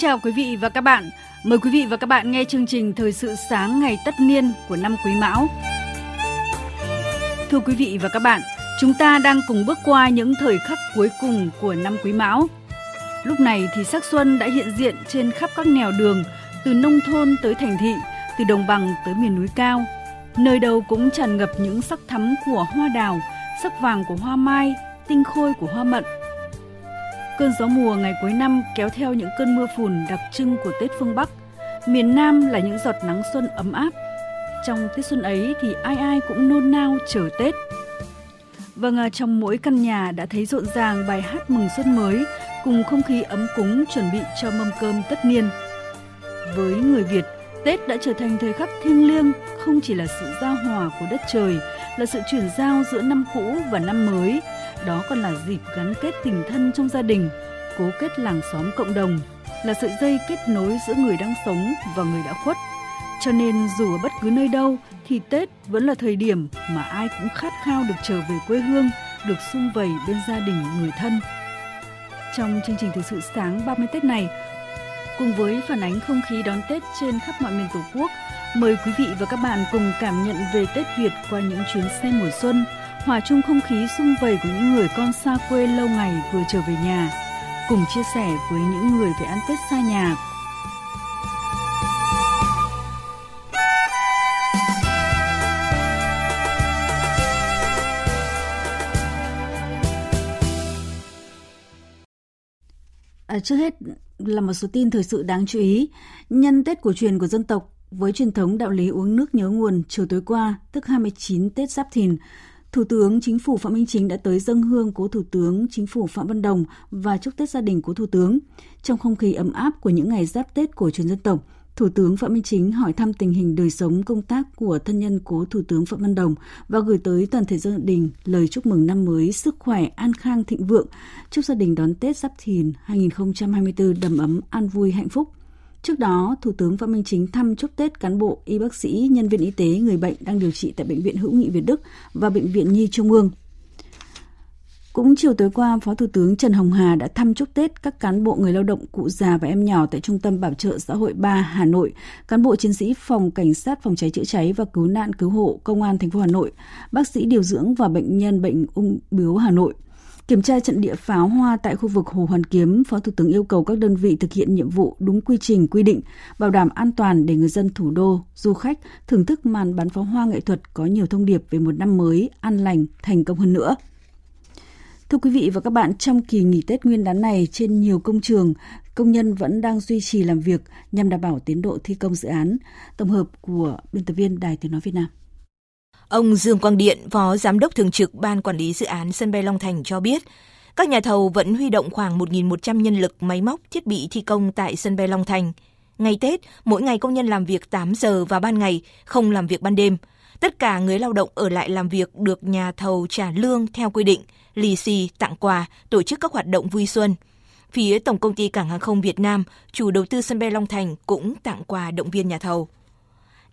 Chào quý vị và các bạn. Mời quý vị và các bạn nghe chương trình Thời sự sáng ngày tất niên của năm Quý Mão. Thưa quý vị và các bạn, chúng ta đang cùng bước qua những thời khắc cuối cùng của năm Quý Mão. Lúc này thì sắc xuân đã hiện diện trên khắp các nẻo đường, từ nông thôn tới thành thị, từ đồng bằng tới miền núi cao. Nơi đâu cũng tràn ngập những sắc thắm của hoa đào, sắc vàng của hoa mai, tinh khôi của hoa mận – Cơn gió mùa ngày cuối năm kéo theo những cơn mưa phùn đặc trưng của Tết phương Bắc. Miền Nam là những giọt nắng xuân ấm áp. Trong Tết xuân ấy thì ai ai cũng nôn nao chờ Tết. Vâng, à, trong mỗi căn nhà đã thấy rộn ràng bài hát mừng xuân mới cùng không khí ấm cúng chuẩn bị cho mâm cơm tất niên. Với người Việt, Tết đã trở thành thời khắc thiêng liêng, không chỉ là sự giao hòa của đất trời, là sự chuyển giao giữa năm cũ và năm mới, đó còn là dịp gắn kết tình thân trong gia đình, cố kết làng xóm cộng đồng, là sợi dây kết nối giữa người đang sống và người đã khuất. Cho nên dù ở bất cứ nơi đâu thì Tết vẫn là thời điểm mà ai cũng khát khao được trở về quê hương, được sum vầy bên gia đình người thân. Trong chương trình thực sự sáng 30 Tết này, cùng với phản ánh không khí đón Tết trên khắp mọi miền Tổ quốc, mời quý vị và các bạn cùng cảm nhận về Tết Việt qua những chuyến xe mùa xuân – hòa chung không khí sung vầy của những người con xa quê lâu ngày vừa trở về nhà, cùng chia sẻ với những người về ăn Tết xa nhà. À, trước hết là một số tin thời sự đáng chú ý. Nhân Tết cổ truyền của dân tộc với truyền thống đạo lý uống nước nhớ nguồn chiều tối qua, tức 29 Tết Giáp Thìn, Thủ tướng Chính phủ Phạm Minh Chính đã tới dân hương cố Thủ tướng Chính phủ Phạm Văn Đồng và chúc Tết gia đình của Thủ tướng. Trong không khí ấm áp của những ngày giáp Tết của truyền dân tộc, Thủ tướng Phạm Minh Chính hỏi thăm tình hình đời sống công tác của thân nhân cố Thủ tướng Phạm Văn Đồng và gửi tới toàn thể gia đình lời chúc mừng năm mới sức khỏe, an khang, thịnh vượng, chúc gia đình đón Tết Giáp Thìn 2024 đầm ấm, an vui, hạnh phúc. Trước đó, Thủ tướng Phạm Minh Chính thăm chúc Tết cán bộ, y bác sĩ, nhân viên y tế, người bệnh đang điều trị tại Bệnh viện Hữu nghị Việt Đức và Bệnh viện Nhi Trung ương. Cũng chiều tối qua, Phó Thủ tướng Trần Hồng Hà đã thăm chúc Tết các cán bộ người lao động, cụ già và em nhỏ tại Trung tâm Bảo trợ Xã hội 3 Hà Nội, cán bộ chiến sĩ Phòng Cảnh sát Phòng cháy chữa cháy và Cứu nạn Cứu hộ Công an thành phố Hà Nội, bác sĩ điều dưỡng và bệnh nhân bệnh ung bướu Hà Nội – Kiểm tra trận địa pháo hoa tại khu vực Hồ Hoàn Kiếm, Phó Thủ tướng yêu cầu các đơn vị thực hiện nhiệm vụ đúng quy trình quy định, bảo đảm an toàn để người dân thủ đô, du khách thưởng thức màn bắn pháo hoa nghệ thuật có nhiều thông điệp về một năm mới an lành, thành công hơn nữa. Thưa quý vị và các bạn, trong kỳ nghỉ Tết Nguyên đán này trên nhiều công trường, công nhân vẫn đang duy trì làm việc nhằm đảm bảo tiến độ thi công dự án. Tổng hợp của biên tập viên Đài Tiếng Nói Việt Nam. Ông Dương Quang Điện, Phó Giám đốc Thường trực Ban Quản lý Dự án Sân bay Long Thành cho biết, các nhà thầu vẫn huy động khoảng 1.100 nhân lực máy móc thiết bị thi công tại sân bay Long Thành. Ngày Tết, mỗi ngày công nhân làm việc 8 giờ và ban ngày, không làm việc ban đêm. Tất cả người lao động ở lại làm việc được nhà thầu trả lương theo quy định, lì xì, tặng quà, tổ chức các hoạt động vui xuân. Phía Tổng công ty Cảng hàng không Việt Nam, chủ đầu tư sân bay Long Thành cũng tặng quà động viên nhà thầu.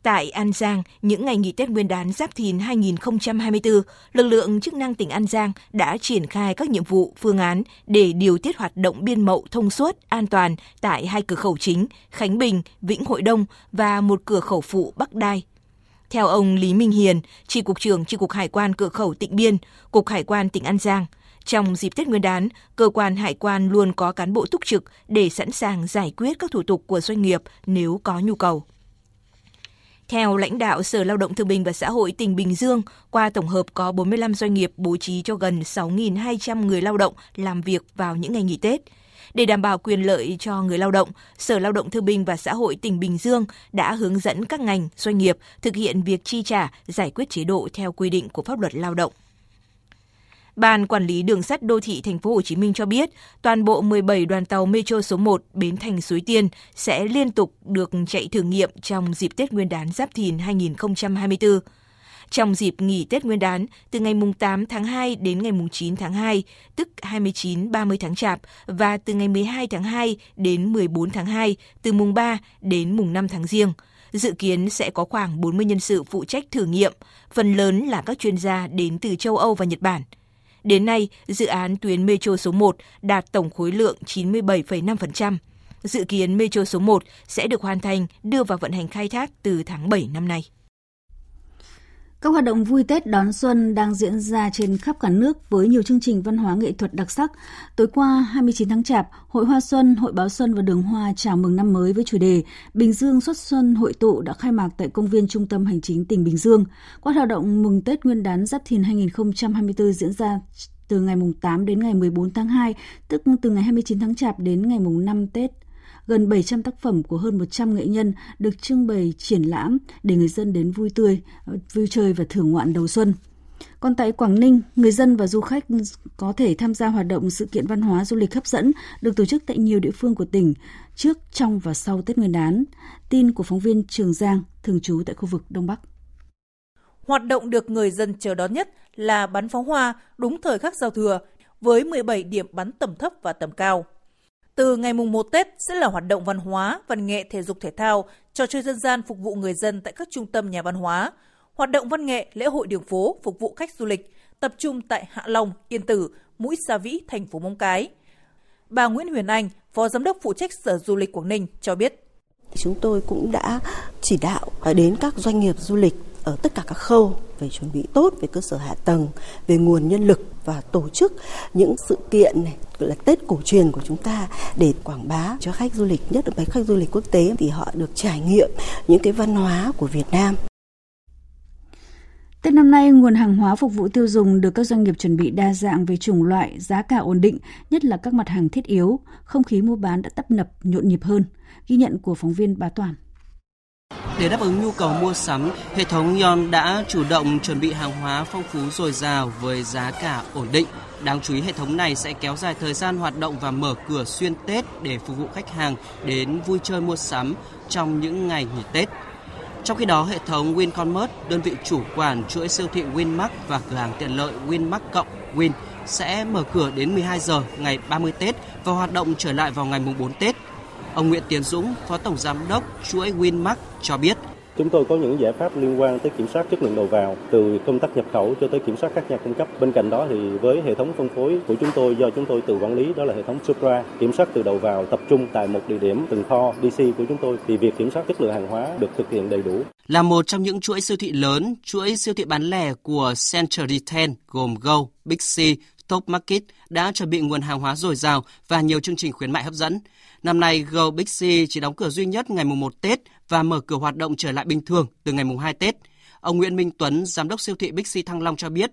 Tại An Giang, những ngày nghỉ Tết Nguyên đán Giáp Thìn 2024, lực lượng chức năng tỉnh An Giang đã triển khai các nhiệm vụ, phương án để điều tiết hoạt động biên mậu thông suốt, an toàn tại hai cửa khẩu chính Khánh Bình, Vĩnh Hội Đông và một cửa khẩu phụ Bắc Đai. Theo ông Lý Minh Hiền, Tri Cục trưởng Tri Cục Hải quan Cửa khẩu Tịnh Biên, Cục Hải quan tỉnh An Giang, trong dịp Tết Nguyên đán, cơ quan hải quan luôn có cán bộ túc trực để sẵn sàng giải quyết các thủ tục của doanh nghiệp nếu có nhu cầu. Theo lãnh đạo Sở Lao động Thương binh và Xã hội tỉnh Bình Dương, qua tổng hợp có 45 doanh nghiệp bố trí cho gần 6.200 người lao động làm việc vào những ngày nghỉ Tết. Để đảm bảo quyền lợi cho người lao động, Sở Lao động Thương binh và Xã hội tỉnh Bình Dương đã hướng dẫn các ngành, doanh nghiệp thực hiện việc chi trả, giải quyết chế độ theo quy định của pháp luật lao động. Ban quản lý đường sắt đô thị thành phố Hồ Chí Minh cho biết, toàn bộ 17 đoàn tàu Metro số 1 Bến Thành Suối Tiên sẽ liên tục được chạy thử nghiệm trong dịp Tết Nguyên đán Giáp Thìn 2024. Trong dịp nghỉ Tết Nguyên đán, từ ngày 8 tháng 2 đến ngày 9 tháng 2, tức 29-30 tháng Chạp, và từ ngày 12 tháng 2 đến 14 tháng 2, từ mùng 3 đến mùng 5 tháng Giêng. Dự kiến sẽ có khoảng 40 nhân sự phụ trách thử nghiệm, phần lớn là các chuyên gia đến từ châu Âu và Nhật Bản – Đến nay, dự án tuyến Metro số 1 đạt tổng khối lượng 97,5%. Dự kiến Metro số 1 sẽ được hoàn thành đưa vào vận hành khai thác từ tháng 7 năm nay. Các hoạt động vui Tết đón xuân đang diễn ra trên khắp cả nước với nhiều chương trình văn hóa nghệ thuật đặc sắc. Tối qua 29 tháng Chạp, Hội Hoa Xuân, Hội Báo Xuân và Đường Hoa chào mừng năm mới với chủ đề Bình Dương xuất xuân hội tụ đã khai mạc tại công viên trung tâm hành chính tỉnh Bình Dương. Các hoạt động mừng Tết Nguyên đán Giáp Thìn 2024 diễn ra từ ngày 8 đến ngày 14 tháng 2, tức từ ngày 29 tháng Chạp đến ngày 5 Tết gần 700 tác phẩm của hơn 100 nghệ nhân được trưng bày triển lãm để người dân đến vui tươi, vui chơi và thưởng ngoạn đầu xuân. Còn tại Quảng Ninh, người dân và du khách có thể tham gia hoạt động sự kiện văn hóa du lịch hấp dẫn được tổ chức tại nhiều địa phương của tỉnh trước, trong và sau Tết Nguyên đán. Tin của phóng viên Trường Giang, thường trú tại khu vực Đông Bắc. Hoạt động được người dân chờ đón nhất là bắn pháo hoa đúng thời khắc giao thừa với 17 điểm bắn tầm thấp và tầm cao. Từ ngày mùng 1 Tết sẽ là hoạt động văn hóa, văn nghệ, thể dục thể thao, trò chơi dân gian phục vụ người dân tại các trung tâm nhà văn hóa, hoạt động văn nghệ, lễ hội đường phố phục vụ khách du lịch, tập trung tại Hạ Long, Yên Tử, Mũi Sa Vĩ, thành phố Móng Cái. Bà Nguyễn Huyền Anh, Phó Giám đốc phụ trách Sở Du lịch Quảng Ninh cho biết. Chúng tôi cũng đã chỉ đạo đến các doanh nghiệp du lịch ở tất cả các khâu về chuẩn bị tốt về cơ sở hạ tầng, về nguồn nhân lực và tổ chức những sự kiện này gọi là Tết cổ truyền của chúng ta để quảng bá cho khách du lịch, nhất là khách du lịch quốc tế thì họ được trải nghiệm những cái văn hóa của Việt Nam. Tết năm nay, nguồn hàng hóa phục vụ tiêu dùng được các doanh nghiệp chuẩn bị đa dạng về chủng loại, giá cả ổn định, nhất là các mặt hàng thiết yếu. Không khí mua bán đã tấp nập, nhộn nhịp hơn. Ghi nhận của phóng viên Bá Toàn. Để đáp ứng nhu cầu mua sắm, hệ thống Yon đã chủ động chuẩn bị hàng hóa phong phú dồi dào với giá cả ổn định. Đáng chú ý hệ thống này sẽ kéo dài thời gian hoạt động và mở cửa xuyên Tết để phục vụ khách hàng đến vui chơi mua sắm trong những ngày nghỉ Tết. Trong khi đó, hệ thống WinCommerce, đơn vị chủ quản chuỗi siêu thị Winmark và cửa hàng tiện lợi Winmark cộng Win sẽ mở cửa đến 12 giờ ngày 30 Tết và hoạt động trở lại vào ngày mùng 4 Tết Ông Nguyễn Tiến Dũng, Phó Tổng Giám đốc chuỗi Winmark cho biết. Chúng tôi có những giải pháp liên quan tới kiểm soát chất lượng đầu vào, từ công tác nhập khẩu cho tới kiểm soát các nhà cung cấp. Bên cạnh đó thì với hệ thống phân phối của chúng tôi do chúng tôi tự quản lý đó là hệ thống Supra, kiểm soát từ đầu vào tập trung tại một địa điểm từng kho DC của chúng tôi thì việc kiểm soát chất lượng hàng hóa được thực hiện đầy đủ. Là một trong những chuỗi siêu thị lớn, chuỗi siêu thị bán lẻ của Central Retail gồm Go, Big C, Top Market đã chuẩn bị nguồn hàng hóa dồi dào và nhiều chương trình khuyến mại hấp dẫn. Năm nay, Go Big C chỉ đóng cửa duy nhất ngày mùng 1 Tết và mở cửa hoạt động trở lại bình thường từ ngày mùng 2 Tết. Ông Nguyễn Minh Tuấn, giám đốc siêu thị Big C Thăng Long cho biết,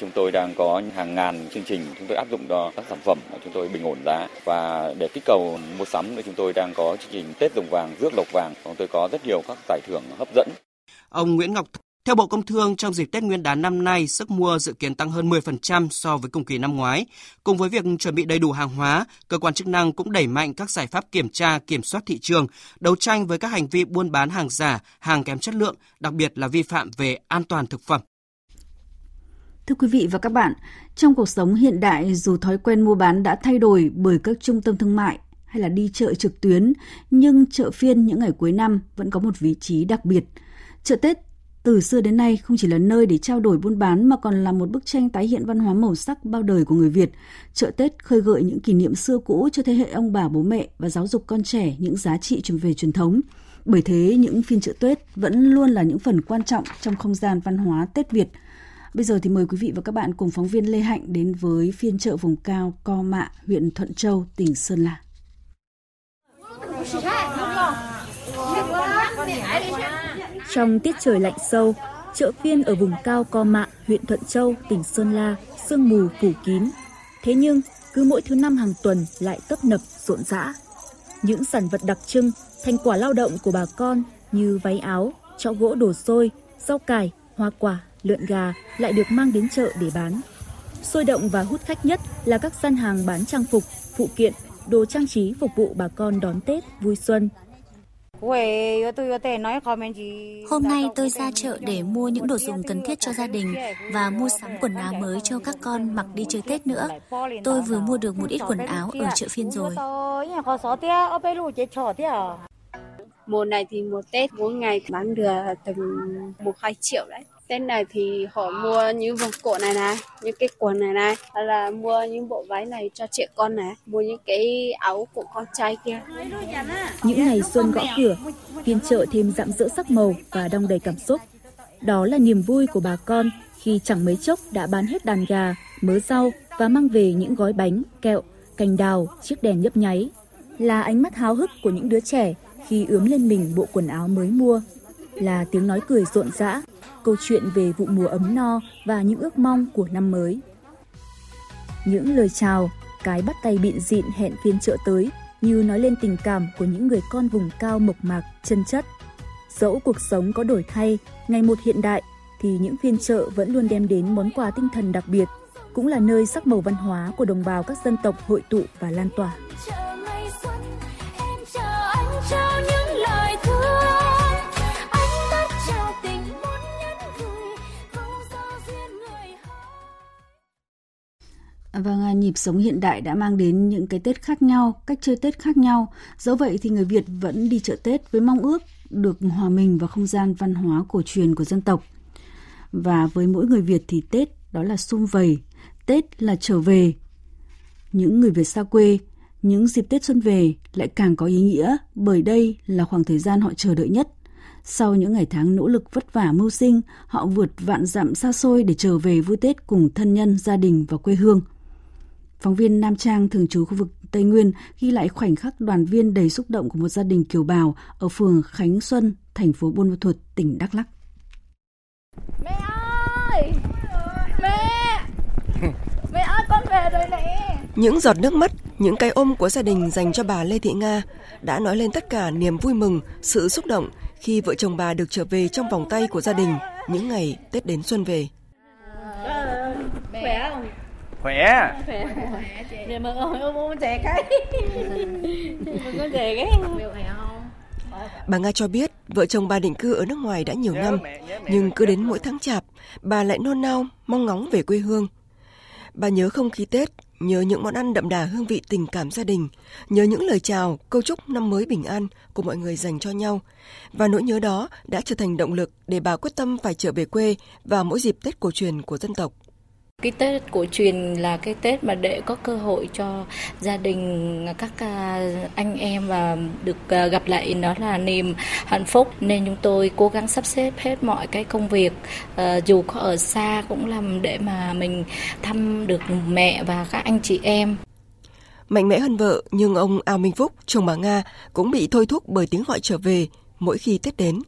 Chúng tôi đang có hàng ngàn chương trình chúng tôi áp dụng cho các sản phẩm chúng tôi bình ổn giá và để kích cầu mua sắm thì chúng tôi đang có chương trình Tết rồng vàng, rước lộc vàng. Chúng tôi có rất nhiều các giải thưởng hấp dẫn. Ông Nguyễn Ngọc theo Bộ Công Thương, trong dịp Tết Nguyên đán năm nay, sức mua dự kiến tăng hơn 10% so với cùng kỳ năm ngoái. Cùng với việc chuẩn bị đầy đủ hàng hóa, cơ quan chức năng cũng đẩy mạnh các giải pháp kiểm tra, kiểm soát thị trường, đấu tranh với các hành vi buôn bán hàng giả, hàng kém chất lượng, đặc biệt là vi phạm về an toàn thực phẩm. Thưa quý vị và các bạn, trong cuộc sống hiện đại dù thói quen mua bán đã thay đổi bởi các trung tâm thương mại hay là đi chợ trực tuyến, nhưng chợ phiên những ngày cuối năm vẫn có một vị trí đặc biệt. Chợ Tết từ xưa đến nay không chỉ là nơi để trao đổi buôn bán mà còn là một bức tranh tái hiện văn hóa màu sắc bao đời của người Việt. Chợ Tết khơi gợi những kỷ niệm xưa cũ cho thế hệ ông bà bố mẹ và giáo dục con trẻ những giá trị truyền về truyền thống. Bởi thế, những phiên chợ Tết vẫn luôn là những phần quan trọng trong không gian văn hóa Tết Việt. Bây giờ thì mời quý vị và các bạn cùng phóng viên Lê Hạnh đến với phiên chợ vùng cao Co Mạ, huyện Thuận Châu, tỉnh Sơn La. Trong tiết trời lạnh sâu, chợ phiên ở vùng cao Co Mạ, huyện Thuận Châu, tỉnh Sơn La, sương mù phủ kín. Thế nhưng, cứ mỗi thứ năm hàng tuần lại tấp nập rộn rã. Những sản vật đặc trưng, thành quả lao động của bà con như váy áo, chõ gỗ đồ xôi, rau cải, hoa quả, lợn gà lại được mang đến chợ để bán. Sôi động và hút khách nhất là các gian hàng bán trang phục, phụ kiện, đồ trang trí phục vụ bà con đón Tết vui xuân. Hôm nay tôi ra chợ để mua những đồ dùng cần thiết cho gia đình và mua sắm quần áo mới cho các con mặc đi chơi Tết nữa. Tôi vừa mua được một ít quần áo ở chợ phiên rồi. Mùa này thì một Tết mỗi ngày bán được tầm một hai triệu đấy. Tết này thì họ mua những vòng cổ này này, những cái quần này này, hay là mua những bộ váy này cho trẻ con này, mua những cái áo của con trai kia. Những ngày xuân gõ cửa, phiên chợ thêm rạng rỡ sắc màu và đong đầy cảm xúc. Đó là niềm vui của bà con khi chẳng mấy chốc đã bán hết đàn gà, mớ rau và mang về những gói bánh, kẹo, cành đào, chiếc đèn nhấp nháy. Là ánh mắt háo hức của những đứa trẻ khi ướm lên mình bộ quần áo mới mua. Là tiếng nói cười rộn rã, câu chuyện về vụ mùa ấm no và những ước mong của năm mới. Những lời chào, cái bắt tay bịn dịn hẹn phiên chợ tới như nói lên tình cảm của những người con vùng cao mộc mạc, chân chất. Dẫu cuộc sống có đổi thay, ngày một hiện đại, thì những phiên chợ vẫn luôn đem đến món quà tinh thần đặc biệt, cũng là nơi sắc màu văn hóa của đồng bào các dân tộc hội tụ và lan tỏa. Vâng, à, nhịp sống hiện đại đã mang đến những cái Tết khác nhau, cách chơi Tết khác nhau. Dẫu vậy thì người Việt vẫn đi chợ Tết với mong ước được hòa mình vào không gian văn hóa cổ truyền của dân tộc. Và với mỗi người Việt thì Tết đó là sum vầy, Tết là trở về. Những người Việt xa quê, những dịp Tết xuân về lại càng có ý nghĩa bởi đây là khoảng thời gian họ chờ đợi nhất. Sau những ngày tháng nỗ lực vất vả mưu sinh, họ vượt vạn dặm xa xôi để trở về vui Tết cùng thân nhân, gia đình và quê hương – Phóng viên Nam Trang thường trú khu vực Tây Nguyên ghi lại khoảnh khắc đoàn viên đầy xúc động của một gia đình kiều bào ở phường Khánh Xuân, thành phố Buôn Ma Thuột, tỉnh Đắk Lắk. Mẹ ơi! Mẹ! Mẹ ơi, con về rồi nè! Những giọt nước mắt, những cái ôm của gia đình dành cho bà Lê Thị Nga đã nói lên tất cả niềm vui mừng, sự xúc động khi vợ chồng bà được trở về trong vòng tay của gia đình những ngày Tết đến xuân về. Khỏe không? Khỏe khỏe dạ mừng ơi ôm ôm chè cái mừng con chè cái Bà Nga cho biết vợ chồng bà định cư ở nước ngoài đã nhiều năm, nhưng cứ đến mỗi tháng chạp, bà lại nôn nao, mong ngóng về quê hương. Bà nhớ không khí Tết, nhớ những món ăn đậm đà hương vị tình cảm gia đình, nhớ những lời chào, câu chúc năm mới bình an của mọi người dành cho nhau. Và nỗi nhớ đó đã trở thành động lực để bà quyết tâm phải trở về quê vào mỗi dịp Tết cổ truyền của dân tộc. Cái Tết cổ truyền là cái Tết mà để có cơ hội cho gia đình các à, anh em và được à, gặp lại đó là niềm hạnh phúc nên chúng tôi cố gắng sắp xếp hết mọi cái công việc à, dù có ở xa cũng làm để mà mình thăm được mẹ và các anh chị em. Mạnh mẽ hơn vợ nhưng ông Ao Minh Phúc, chồng bà Nga cũng bị thôi thúc bởi tiếng gọi trở về mỗi khi Tết đến.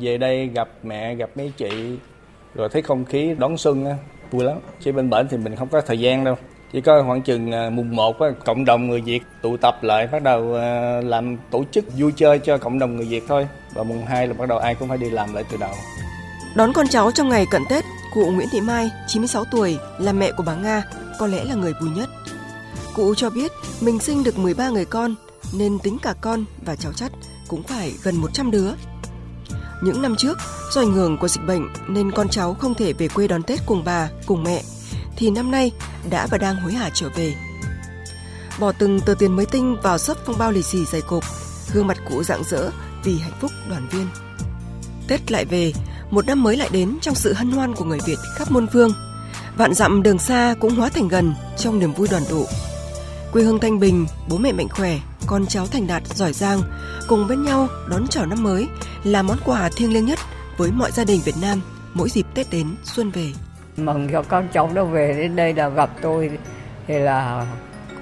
Về đây gặp mẹ, gặp mấy chị rồi thấy không khí đón xuân vui lắm chứ bên bển thì mình không có thời gian đâu chỉ có khoảng chừng à, mùng 1 á, cộng đồng người Việt tụ tập lại bắt đầu à, làm tổ chức vui chơi cho cộng đồng người Việt thôi và mùng 2 là bắt đầu ai cũng phải đi làm lại từ đầu Đón con cháu trong ngày cận Tết, cụ Nguyễn Thị Mai, 96 tuổi, là mẹ của bà Nga, có lẽ là người vui nhất. Cụ cho biết mình sinh được 13 người con, nên tính cả con và cháu chắt cũng phải gần 100 đứa. Những năm trước, do ảnh hưởng của dịch bệnh nên con cháu không thể về quê đón Tết cùng bà, cùng mẹ, thì năm nay đã và đang hối hả trở về. Bỏ từng tờ tiền mới tinh vào sấp phong bao lì xì dày cộp, gương mặt cũ rạng rỡ vì hạnh phúc đoàn viên. Tết lại về, một năm mới lại đến trong sự hân hoan của người Việt khắp muôn phương. Vạn dặm đường xa cũng hóa thành gần trong niềm vui đoàn tụ. Quê hương thanh bình, bố mẹ mạnh khỏe, con cháu thành đạt giỏi giang cùng bên nhau đón chào năm mới là món quà thiêng liêng nhất với mọi gia đình Việt Nam mỗi dịp Tết đến xuân về. Mừng cho con cháu nó về đến đây là gặp tôi thì là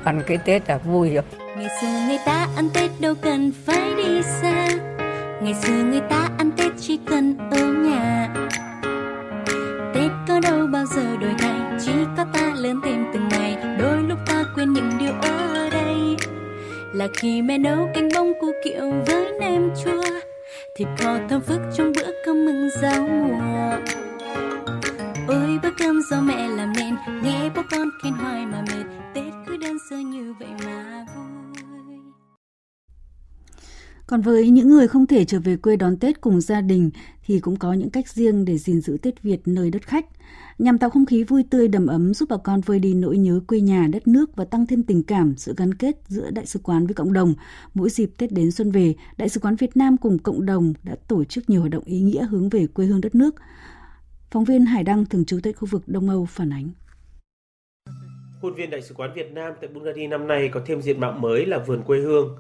ăn cái Tết là vui rồi. Ngày xưa người ta ăn Tết đâu cần phải đi xa ngày xưa người ta ăn tết chỉ cần ở nhà tết có đâu bao giờ đổi thay chỉ có ta lớn thêm từng ngày đôi lúc ta quên những điều đây là khi mẹ nấu canh bông cu kiệu với nem chua, thịt kho thơm phức trong bữa cơm mừng giao mùa. Ôi, bữa cơm do mẹ làm nên, nghe bố con khen hoài mà mệt. Tết cứ đơn sơ như vậy mà. Còn với những người không thể trở về quê đón Tết cùng gia đình thì cũng có những cách riêng để gìn giữ Tết Việt nơi đất khách. Nhằm tạo không khí vui tươi đầm ấm giúp bà con vơi đi nỗi nhớ quê nhà, đất nước và tăng thêm tình cảm, sự gắn kết giữa Đại sứ quán với cộng đồng. Mỗi dịp Tết đến xuân về, Đại sứ quán Việt Nam cùng cộng đồng đã tổ chức nhiều hoạt động ý nghĩa hướng về quê hương đất nước. Phóng viên Hải Đăng thường trú tại khu vực Đông Âu phản ánh. Khuôn viên Đại sứ quán Việt Nam tại Bulgaria năm nay có thêm diện mạo mới là vườn quê hương.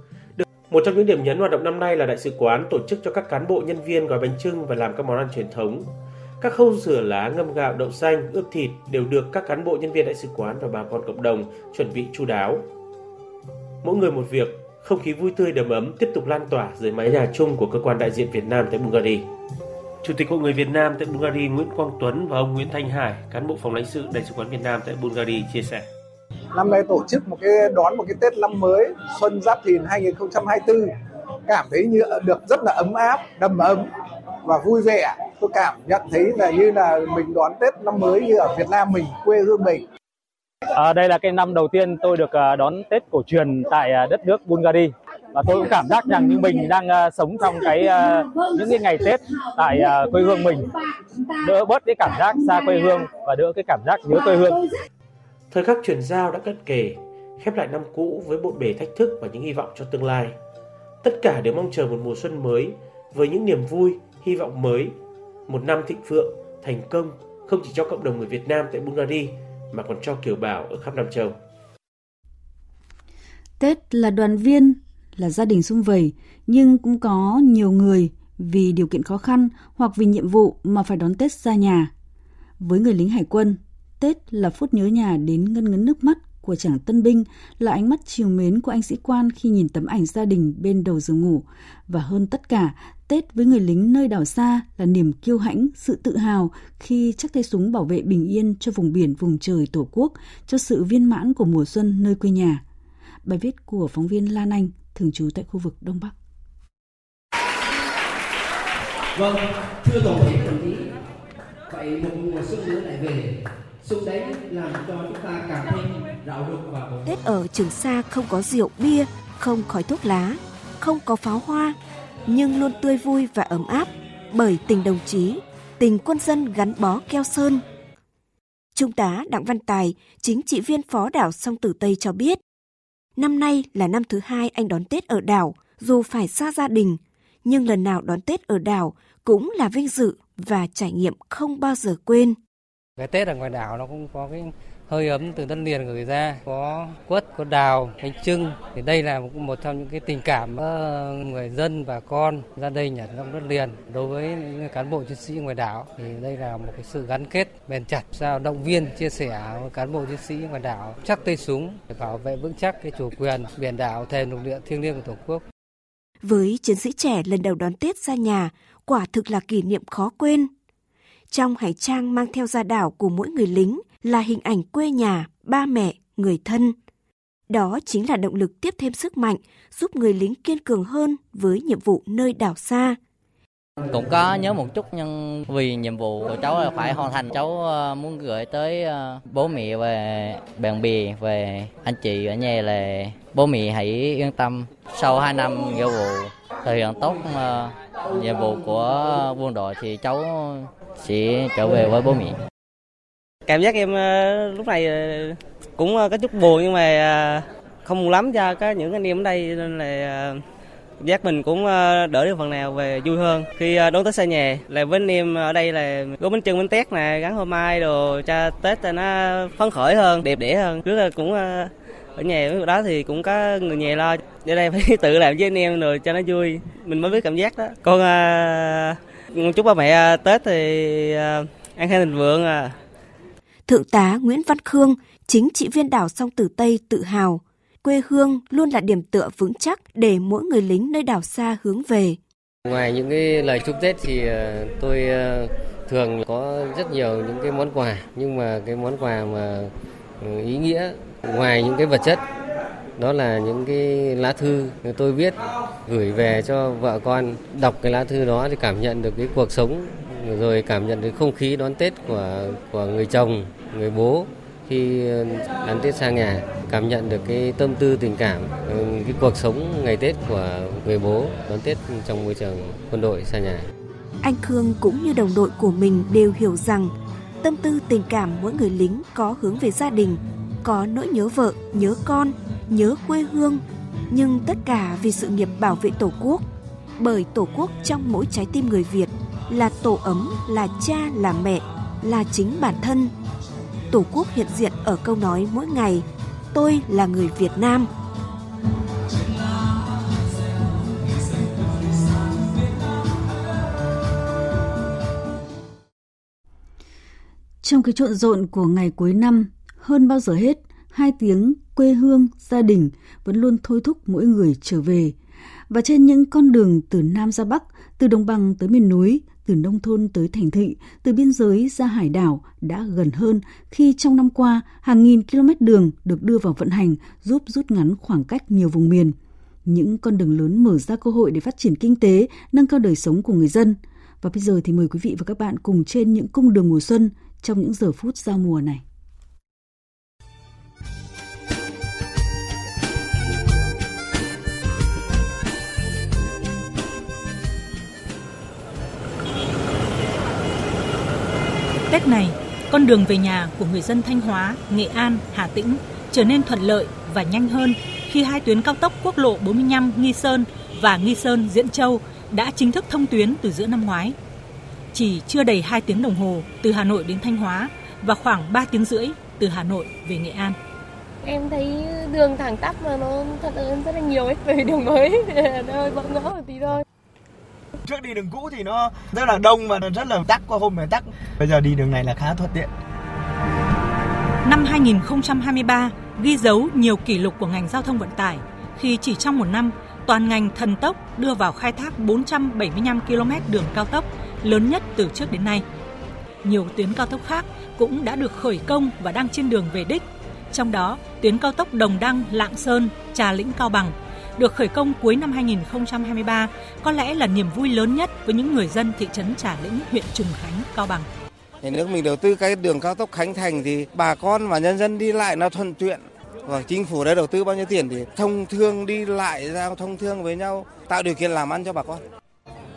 Một trong những điểm nhấn hoạt động năm nay là đại sứ quán tổ chức cho các cán bộ nhân viên gói bánh trưng và làm các món ăn truyền thống. Các khâu rửa lá, ngâm gạo, đậu xanh, ướp thịt đều được các cán bộ nhân viên đại sứ quán và bà con cộng đồng chuẩn bị chu đáo. Mỗi người một việc, không khí vui tươi đầm ấm tiếp tục lan tỏa dưới mái nhà chung của cơ quan đại diện Việt Nam tại Bulgaria. Chủ tịch Hội người Việt Nam tại Bulgaria Nguyễn Quang Tuấn và ông Nguyễn Thanh Hải, cán bộ phòng lãnh sự Đại sứ quán Việt Nam tại Bulgaria chia sẻ. Năm nay tổ chức một cái đón một cái Tết năm mới Xuân Giáp Thìn 2024 cảm thấy như được rất là ấm áp, đầm ấm và vui vẻ. Tôi cảm nhận thấy là như là mình đón Tết năm mới như ở Việt Nam mình, quê hương mình. À, đây là cái năm đầu tiên tôi được à, đón Tết cổ truyền tại à, đất nước Bulgaria và tôi cũng cảm giác rằng như mình đang uh, sống trong cái uh, những cái ngày Tết tại uh, quê hương mình đỡ bớt cái cảm giác xa quê hương và đỡ cái cảm giác nhớ quê hương. Thời khắc chuyển giao đã cận kề, khép lại năm cũ với bộn bề thách thức và những hy vọng cho tương lai. Tất cả đều mong chờ một mùa xuân mới với những niềm vui, hy vọng mới, một năm thịnh vượng, thành công không chỉ cho cộng đồng người Việt Nam tại Bulgaria mà còn cho kiều bào ở khắp Nam châu. Tết là đoàn viên, là gia đình sum vầy, nhưng cũng có nhiều người vì điều kiện khó khăn hoặc vì nhiệm vụ mà phải đón Tết xa nhà. Với người lính hải quân, Tết là phút nhớ nhà đến ngân ngấn nước mắt của chàng tân binh, là ánh mắt chiều mến của anh sĩ quan khi nhìn tấm ảnh gia đình bên đầu giường ngủ. Và hơn tất cả, Tết với người lính nơi đảo xa là niềm kiêu hãnh, sự tự hào khi chắc tay súng bảo vệ bình yên cho vùng biển, vùng trời Tổ quốc, cho sự viên mãn của mùa xuân nơi quê nhà. Bài viết của phóng viên Lan Anh, thường trú tại khu vực Đông Bắc. Vâng, thưa tổng thể đồng chí, vậy một mùa xuân nữa lại về, xuân đấy làm cho chúng ta cảm thấy rạo rực và bổ Tết ở Trường Sa không có rượu bia, không khói thuốc lá, không có pháo hoa, nhưng luôn tươi vui và ấm áp bởi tình đồng chí, tình quân dân gắn bó keo sơn. Trung tá Đặng Văn Tài, chính trị viên phó đảo Song Tử Tây cho biết, năm nay là năm thứ hai anh đón Tết ở đảo, dù phải xa gia đình, nhưng lần nào đón Tết ở đảo cũng là vinh dự và trải nghiệm không bao giờ quên. Cái Tết ở ngoài đảo nó cũng có cái hơi ấm từ đất liền gửi ra, có quất, có đào, bánh trưng. Thì đây là một trong những cái tình cảm người dân và con gia đình ở trong đất liền đối với những cán bộ chiến sĩ ngoài đảo. Thì đây là một cái sự gắn kết bền chặt, sao động viên, chia sẻ với cán bộ chiến sĩ ngoài đảo chắc tay súng để bảo vệ vững chắc cái chủ quyền biển đảo thềm lục địa thiêng liêng của Tổ quốc. Với chiến sĩ trẻ lần đầu đón Tết ra nhà, quả thực là kỷ niệm khó quên. Trong hải trang mang theo ra đảo của mỗi người lính là hình ảnh quê nhà, ba mẹ, người thân. Đó chính là động lực tiếp thêm sức mạnh, giúp người lính kiên cường hơn với nhiệm vụ nơi đảo xa. Cũng có nhớ một chút nhưng vì nhiệm vụ của cháu là phải hoàn thành, cháu ờ, muốn gửi tới ờ, bố mẹ về bạn bè, về anh chị ở nhà là bố mẹ hãy yên tâm. Sau 2 năm nghĩa vụ thực hiện tốt ờ, nhiệm vụ của quân đội thì cháu sẽ trở về với bố mẹ. Cảm giác em lúc này cũng có chút buồn nhưng mà không lắm cho có những anh em ở đây nên là giác mình cũng ờ, đỡ được phần nào về vui hơn. Khi ờ, đón tết xa nhà là với anh em ở đây là gói bánh trưng bánh tét nè gắn hoa mai đồ cho tết cho nó phấn khởi hơn đẹp đẽ hơn. Trước là cũng ờ, ở nhà lúc đó thì cũng có người nhà lo. Ở đây phải tự làm với anh em rồi cho nó vui. Mình mới biết cảm giác đó. Con uh, chúc ba mẹ tết thì uh, ăn khang thịnh vượng à. Thượng tá Nguyễn Văn Khương, chính trị viên đảo sông Tử Tây tự hào, quê hương luôn là điểm tựa vững chắc để mỗi người lính nơi đảo xa hướng về. Ngoài những cái lời chúc Tết thì ờ, tôi ờ, thường có rất nhiều những cái món quà nhưng mà cái món quà mà ừ, ý nghĩa ngoài những cái vật chất đó là những cái lá thư tôi viết gửi về cho vợ con đọc cái lá thư đó thì cảm nhận được cái cuộc sống rồi cảm nhận được không khí đón Tết của của người chồng, người bố khi đón Tết xa nhà, cảm nhận được cái tâm tư tình cảm, ừ, cái cuộc sống ngày Tết của người bố đón Tết trong môi trường quân đội xa nhà. Anh Khương cũng như đồng đội của mình đều hiểu rằng tâm tư tình cảm mỗi người lính có hướng về gia đình, có nỗi nhớ vợ, nhớ con, nhớ quê hương, nhưng tất cả vì sự nghiệp bảo vệ Tổ quốc. Bởi Tổ quốc trong mỗi trái tim người Việt là tổ ấm, là cha, là mẹ, là chính bản thân. Tổ quốc hiện diện ở câu nói mỗi ngày, tôi là người Việt Nam. Trong cái trộn rộn của ngày cuối năm, hơn bao giờ hết, hai tiếng quê hương, gia đình vẫn luôn thôi thúc mỗi người trở về. Và trên những con đường từ Nam ra Bắc, từ đồng bằng tới miền núi, từ nông thôn tới thành thị, từ biên giới ra hải đảo đã gần hơn khi trong năm qua hàng nghìn km đường được đưa vào vận hành giúp rút ngắn khoảng cách nhiều vùng miền. Những con đường lớn mở ra cơ hội để phát triển kinh tế, nâng cao đời sống của người dân. Và bây giờ thì mời quý vị và các bạn cùng trên những cung đường mùa xuân trong những giờ phút giao mùa này. Tết này, con đường về nhà của người dân Thanh Hóa, Nghệ An, Hà Tĩnh trở nên thuận lợi và nhanh hơn khi hai tuyến cao tốc quốc lộ 45 Nghi Sơn và Nghi Sơn Diễn Châu đã chính thức thông tuyến từ giữa năm ngoái. Chỉ chưa đầy 2 tiếng đồng hồ từ Hà Nội đến Thanh Hóa và khoảng 3 tiếng rưỡi từ Hà Nội về Nghệ An. Em thấy đường thẳng tắp mà nó thuận lợi hơn rất là nhiều ấy, về đường mới hơi bỡ ngỡ một tí thôi. Trước đi đường cũ thì nó rất là đông và rất là tắc qua hôm phải tắc. Bây giờ đi đường này là khá thuận tiện. Năm 2023 ghi dấu nhiều kỷ lục của ngành giao thông vận tải khi chỉ trong một năm toàn ngành thần tốc đưa vào khai thác 475 km đường cao tốc lớn nhất từ trước đến nay. Nhiều tuyến cao tốc khác cũng đã được khởi công và đang trên đường về đích. Trong đó, tuyến cao tốc Đồng Đăng, Lạng Sơn, Trà Lĩnh, Cao Bằng được khởi công cuối năm 2023 có lẽ là niềm vui lớn nhất với những người dân thị trấn Trà Lĩnh, huyện Trùng Khánh, Cao Bằng. Nhà nước mình đầu tư cái đường cao tốc Khánh Thành thì bà con và nhân dân đi lại nó thuận tiện. Và chính phủ đã đầu tư bao nhiêu tiền thì thông thương đi lại giao thông thương với nhau, tạo điều kiện làm ăn cho bà con.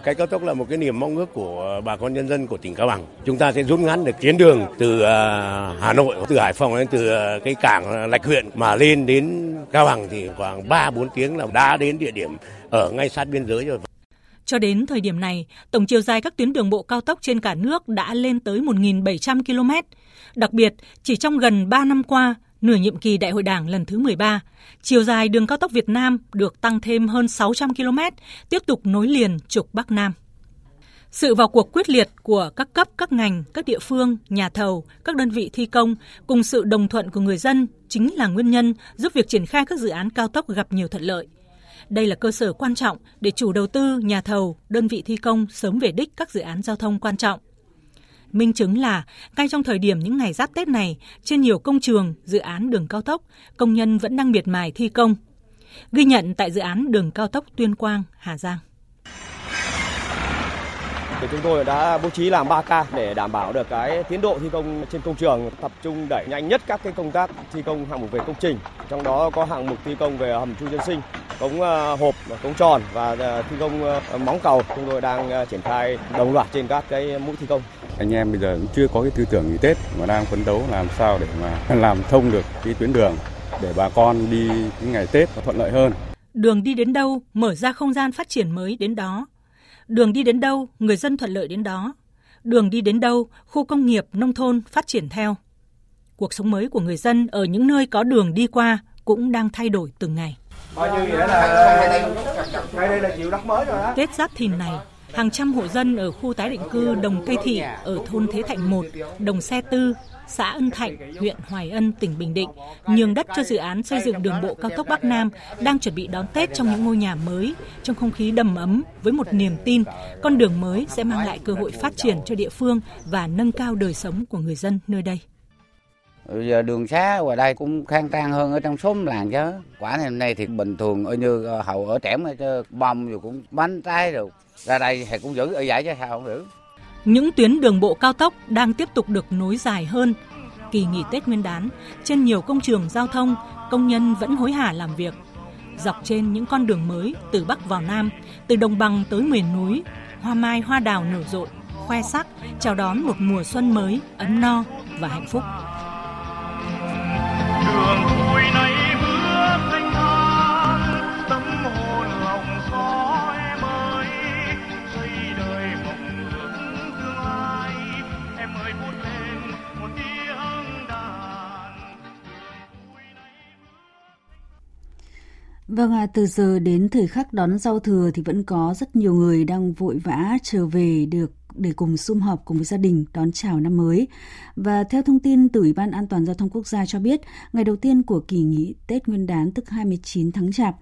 Cái cao tốc là một cái niềm mong ước của bà con nhân dân của tỉnh Cao Bằng. Chúng ta sẽ rút ngắn được tuyến đường từ à, Hà Nội, từ Hải Phòng đến từ à, cái cảng à, Lạch huyện mà lên đến Cao Bằng thì khoảng 3 4 tiếng là đã đến địa điểm ở ngay sát biên giới rồi. Cho đến thời điểm này, tổng chiều dài các tuyến đường bộ cao tốc trên cả nước đã lên tới 1.700 km. Đặc biệt, chỉ trong gần 3 năm qua, nửa nhiệm kỳ Đại hội Đảng lần thứ 13, chiều dài đường cao tốc Việt Nam được tăng thêm hơn 600 km, tiếp tục nối liền trục Bắc Nam. Sự vào cuộc quyết liệt của các cấp, các ngành, các địa phương, nhà thầu, các đơn vị thi công cùng sự đồng thuận của người dân chính là nguyên nhân giúp việc triển khai các dự án cao tốc gặp nhiều thuận lợi. Đây là cơ sở quan trọng để chủ đầu tư, nhà thầu, đơn vị thi công sớm về đích các dự án giao thông quan trọng. Minh chứng là, ngay trong thời điểm những ngày giáp Tết này, trên nhiều công trường, dự án đường cao tốc, công nhân vẫn đang miệt mài thi công. Ghi nhận tại dự án đường cao tốc Tuyên Quang, Hà Giang. Chúng tôi đã bố trí làm 3 ca để đảm bảo được cái tiến độ thi công trên công trường, tập trung đẩy nhanh nhất các cái công tác thi công hạng mục về công trình. Trong đó có hạng mục thi công về hầm chui dân sinh, cống ờ, hộp, cống tròn và ờ, thi công ờ, móng cầu. Chúng tôi đang triển khai đồng loạt trên các cái mũi thi công. Anh em bây giờ cũng chưa có cái tư tưởng nghỉ Tết mà đang phấn đấu làm sao để mà làm thông được cái tuyến đường để bà con đi những ngày Tết thuận lợi hơn. Đường đi đến đâu, mở ra không gian phát triển mới đến đó. Đường đi đến đâu, người dân thuận lợi đến đó. Đường đi đến đâu, khu công nghiệp, nông thôn phát triển theo. Cuộc sống mới của người dân ở những nơi có đường đi qua cũng đang thay đổi từng ngày. Bao nhiêu nghĩa là ngay đây là chịu đất mới rồi đó. Tết Giáp Thìn này, hàng trăm hộ dân ở khu tái định cư Đồng Cây Thị ở thôn Thế Thạnh 1, Đồng Xe Tư, xã Ân Thạnh, huyện Hoài Ân, tỉnh Bình Định, nhường đất cho dự án xây dựng đường bộ cao tốc Bắc Nam đang chuẩn bị đón Tết trong những ngôi nhà mới, trong không khí đầm ấm với một niềm tin con đường mới sẽ mang lại cơ hội phát triển cho địa phương và nâng cao đời sống của người dân nơi đây. Giờ đường xá ngoài đây cũng khang trang hơn ở trong xóm làng chứ. Quả này nay thì bình thường ở như ờ, hậu ở trẻm chứ bông rồi cũng bánh trái rồi. Ra đây thì cũng giữ ở giải chứ sao không giữ. Những tuyến đường bộ cao tốc đang tiếp tục được nối dài hơn. Kỳ nghỉ Tết Nguyên đán, trên nhiều công trường giao thông, công nhân vẫn hối hả làm việc. Dọc trên những con đường mới từ Bắc vào Nam, từ đồng bằng tới miền núi, hoa mai hoa đào nở rộ, khoe sắc, chào đón một mùa xuân mới ấm no và hạnh phúc. Vâng à, từ giờ đến thời khắc đón giao thừa thì vẫn có rất nhiều người đang vội vã trở về được để cùng sum họp cùng với gia đình đón chào năm mới. Và theo thông tin từ Ủy ban An toàn Giao thông Quốc gia cho biết, ngày đầu tiên của kỳ nghỉ Tết Nguyên đán tức 29 tháng Chạp,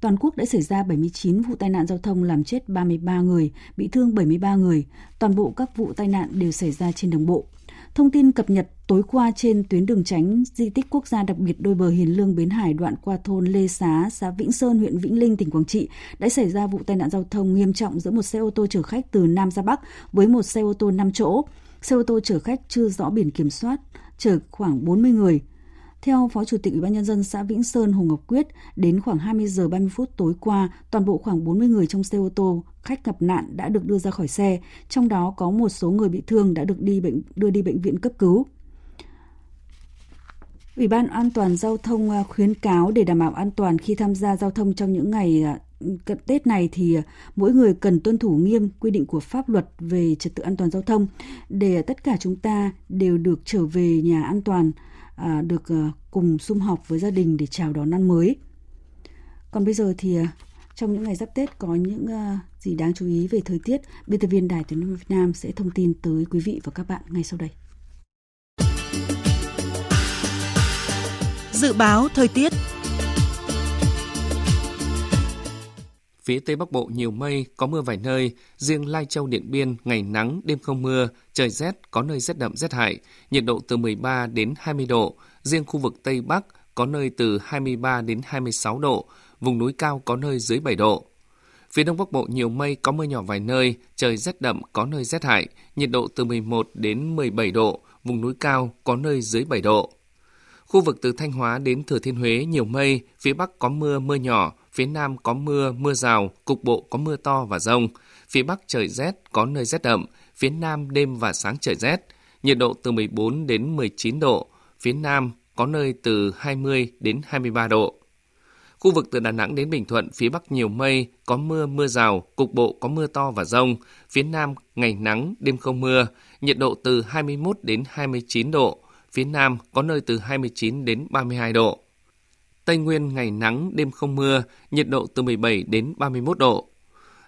toàn quốc đã xảy ra 79 vụ tai nạn giao thông làm chết 33 người, bị thương 73 người. Toàn bộ các vụ tai nạn đều xảy ra trên đường bộ. Thông tin cập nhật tối qua trên tuyến đường tránh di tích quốc gia đặc biệt đôi bờ Hiền Lương Bến Hải đoạn qua thôn Lê Xá, xã Vĩnh Sơn, huyện Vĩnh Linh, tỉnh Quảng Trị đã xảy ra vụ tai nạn giao thông nghiêm trọng giữa một xe ô tô chở khách từ Nam ra Bắc với một xe ô tô 5 chỗ. Xe ô tô chở khách chưa rõ biển kiểm soát, chở khoảng 40 người. Theo Phó Chủ tịch Ủy ban nhân dân xã Vĩnh Sơn Hồ Ngọc Quyết, đến khoảng 20 giờ 30 phút tối qua, toàn bộ khoảng 40 người trong xe ô tô khách gặp nạn đã được đưa ra khỏi xe, trong đó có một số người bị thương đã được đi bệnh đưa đi bệnh viện cấp cứu. Ủy ban An toàn giao thông à, khuyến cáo để đảm bảo an toàn khi tham gia giao thông trong những ngày à, cận Tết này thì à, mỗi người cần tuân thủ nghiêm quy định của pháp luật về trật tự an toàn giao thông để tất cả chúng ta đều được trở về nhà an toàn, À, được à, cùng sum họp với gia đình để chào đón năm mới. Còn bây giờ thì à, trong những ngày giáp Tết có những gì đáng chú ý về thời tiết, biên tập viên Đài Tiếng nói Việt Nam sẽ thông tin tới quý vị và các bạn ngay sau đây. Dự báo thời tiết Phía Tây Bắc Bộ nhiều mây, có mưa vài nơi, riêng Lai Châu Điện Biên ngày nắng, đêm không mưa, trời rét, có nơi rét đậm rét hại, nhiệt độ từ 13 đến 20 độ, riêng khu vực Tây Bắc có nơi từ 23 đến 26 độ, vùng núi cao có nơi dưới 7 độ. Phía Đông Bắc Bộ nhiều mây, có mưa nhỏ vài nơi, trời rét đậm, có nơi rét hại, nhiệt độ từ 11 đến 17 độ, vùng núi cao có nơi dưới 7 độ. Khu vực từ Thanh Hóa đến Thừa Thiên Huế nhiều mây, phía Bắc có mưa, mưa nhỏ, phía Nam có mưa, mưa rào, cục bộ có mưa to và rông. Phía Bắc trời rét, có nơi rét đậm, phía Nam đêm và sáng trời rét, nhiệt độ từ 14 đến 19 độ, phía Nam có nơi từ 20 đến 23 độ. Khu vực từ Đà Nẵng đến Bình Thuận, phía Bắc nhiều mây, có mưa, mưa rào, cục bộ có mưa to và rông. Phía Nam, ngày nắng, đêm không mưa, nhiệt độ từ 21 đến 29 độ. Phía Nam có nơi từ 29 đến 32 độ. Tây Nguyên ngày nắng, đêm không mưa, nhiệt độ từ 17 đến 31 độ.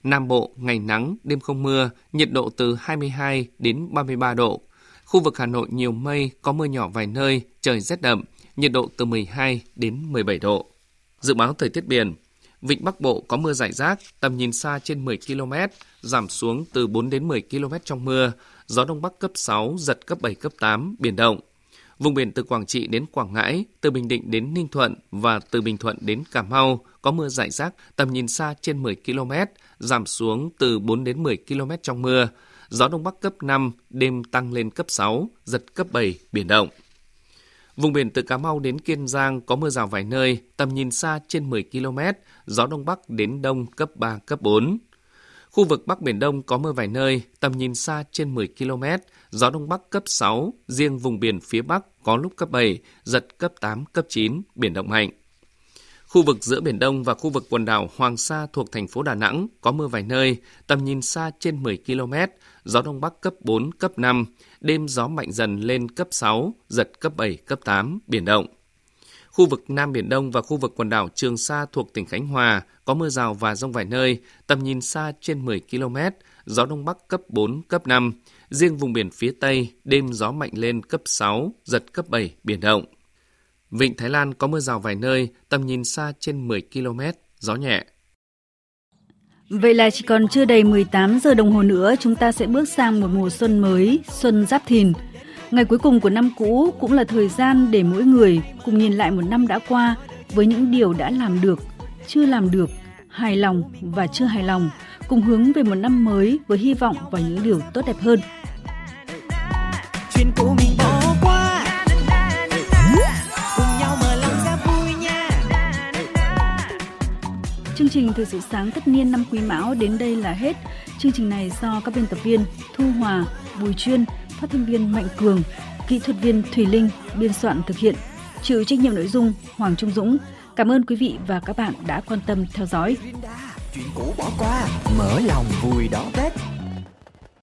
Nam Bộ ngày nắng, đêm không mưa, nhiệt độ từ 22 đến 33 độ. Khu vực Hà Nội nhiều mây, có mưa nhỏ vài nơi, trời rét đậm, nhiệt độ từ 12 đến 17 độ. Dự báo thời tiết biển, Vịnh Bắc Bộ có mưa rải rác, tầm nhìn xa trên 10 km, giảm xuống từ 4 đến 10 km trong mưa, gió Đông Bắc cấp 6, giật cấp 7, cấp 8, biển động. Vùng biển từ Quảng Trị đến Quảng Ngãi, từ Bình Định đến Ninh Thuận và từ Bình Thuận đến Cà Mau có mưa rải rác, tầm nhìn xa trên 10 km, giảm xuống từ 4 đến 10 km trong mưa. Gió Đông Bắc cấp 5, đêm tăng lên cấp 6, giật cấp 7, biển động. Vùng biển từ Cà Mau đến Kiên Giang có mưa rào vài nơi, tầm nhìn xa trên 10 km, gió Đông Bắc đến Đông cấp 3, cấp 4. Khu vực Bắc Biển Đông có mưa vài nơi, tầm nhìn xa trên 10 km, gió Đông Bắc cấp 6, riêng vùng biển phía Bắc có lúc cấp 7, giật cấp 8, cấp 9, biển động mạnh. Khu vực giữa Biển Đông và khu vực quần đảo Hoàng Sa thuộc thành phố Đà Nẵng có mưa vài nơi, tầm nhìn xa trên 10 km, gió Đông Bắc cấp 4, cấp 5, đêm gió mạnh dần lên cấp 6, giật cấp 7, cấp 8, biển động. Khu vực Nam Biển Đông và khu vực quần đảo Trường Sa thuộc tỉnh Khánh Hòa có mưa rào và rông vài nơi, tầm nhìn xa trên 10 km, gió Đông Bắc cấp 4, cấp 5, Riêng vùng biển phía Tây, đêm gió mạnh lên cấp 6, giật cấp 7, biển động. Vịnh Thái Lan có mưa rào vài nơi, tầm nhìn xa trên 10 km, gió nhẹ. Vậy là chỉ còn chưa đầy 18 giờ đồng hồ nữa chúng ta sẽ bước sang một mùa xuân mới, xuân Giáp Thìn. Ngày cuối cùng của năm cũ cũng là thời gian để mỗi người cùng nhìn lại một năm đã qua với những điều đã làm được, chưa làm được, hài lòng và chưa hài lòng, cùng hướng về một năm mới với hy vọng vào những điều tốt đẹp hơn. Chuyện cũ mình bỏ qua Cùng nhau mở lòng ra vui nha Chương trình Thời sự sáng tất niên năm Quý Mão đến đây là hết. Chương trình này do các biên tập viên Thu Hòa, Bùi Chuyên, phát thanh viên Mạnh Cường, kỹ thuật viên Thùy Linh biên soạn thực hiện, chịu trách nhiệm nội dung Hoàng Trung Dũng. Cảm ơn quý vị và các bạn đã quan tâm theo dõi. Chuyện cũ bỏ qua, mở lòng vui đón Tết.